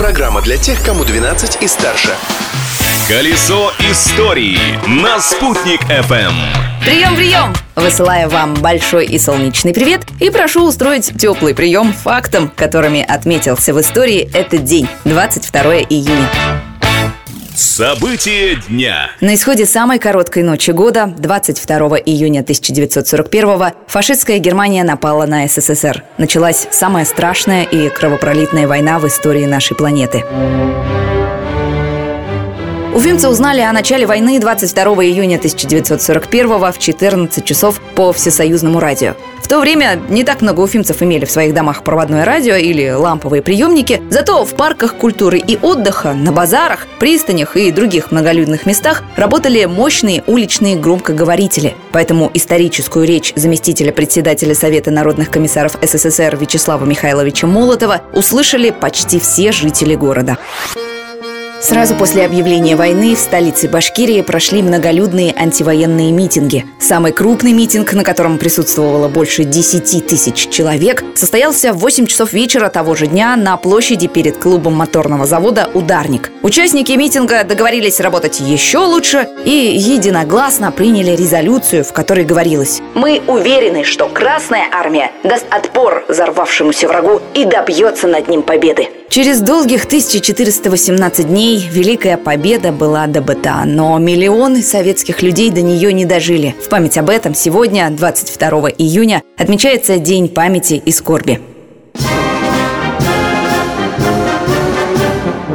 Программа для тех, кому 12 и старше. Колесо истории на «Спутник FM. Прием, прием! Высылаю вам большой и солнечный привет и прошу устроить теплый прием фактам, которыми отметился в истории этот день, 22 июня. События дня. На исходе самой короткой ночи года, 22 июня 1941 фашистская Германия напала на СССР. Началась самая страшная и кровопролитная война в истории нашей планеты. Уфимцы узнали о начале войны 22 июня 1941 в 14 часов по всесоюзному радио. В то время не так много уфимцев имели в своих домах проводное радио или ламповые приемники, зато в парках культуры и отдыха, на базарах, пристанях и других многолюдных местах работали мощные уличные громкоговорители. Поэтому историческую речь заместителя председателя Совета народных комиссаров СССР Вячеслава Михайловича Молотова услышали почти все жители города. Сразу после объявления войны в столице Башкирии прошли многолюдные антивоенные митинги. Самый крупный митинг, на котором присутствовало больше 10 тысяч человек, состоялся в 8 часов вечера того же дня на площади перед клубом моторного завода «Ударник». Участники митинга договорились работать еще лучше и единогласно приняли резолюцию, в которой говорилось «Мы уверены, что Красная Армия даст отпор взорвавшемуся врагу и добьется над ним победы». Через долгих 1418 дней Великая Победа была добыта, но миллионы советских людей до нее не дожили. В память об этом сегодня, 22 июня, отмечается День памяти и скорби.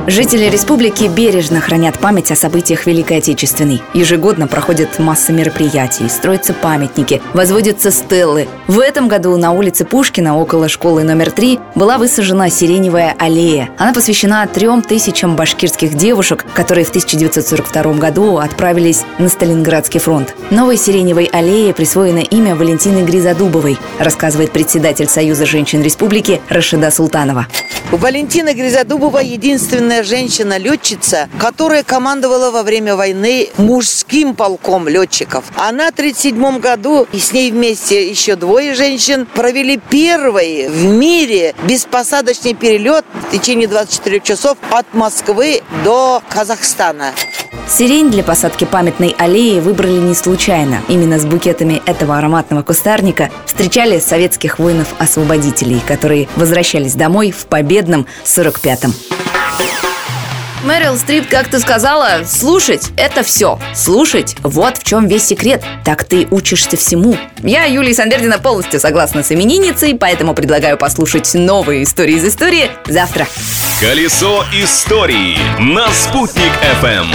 Жители республики бережно хранят память о событиях Великой Отечественной. Ежегодно проходят масса мероприятий, строятся памятники, возводятся стеллы. В этом году на улице Пушкина, около школы номер три, была высажена сиреневая аллея. Она посвящена трем тысячам башкирских девушек, которые в 1942 году отправились на Сталинградский фронт. Новой сиреневой аллее присвоено имя Валентины Гризодубовой, рассказывает председатель Союза женщин республики Рашида Султанова. Валентина Гризодубова единственная женщина-летчица, которая командовала во время войны мужским полком летчиков. Она в 1937 году и с ней вместе еще двое женщин провели первый в мире беспосадочный перелет в течение 24 часов от Москвы до Казахстана. Сирень для посадки памятной аллеи выбрали не случайно. Именно с букетами этого ароматного кустарника встречали советских воинов-освободителей, которые возвращались домой в победном 45-м. Мэрил Стрип как-то сказала, слушать – это все. Слушать – вот в чем весь секрет. Так ты учишься всему. Я, Юлия Санбердина, полностью согласна с именинницей, поэтому предлагаю послушать новые истории из истории завтра. Колесо истории на «Спутник FM.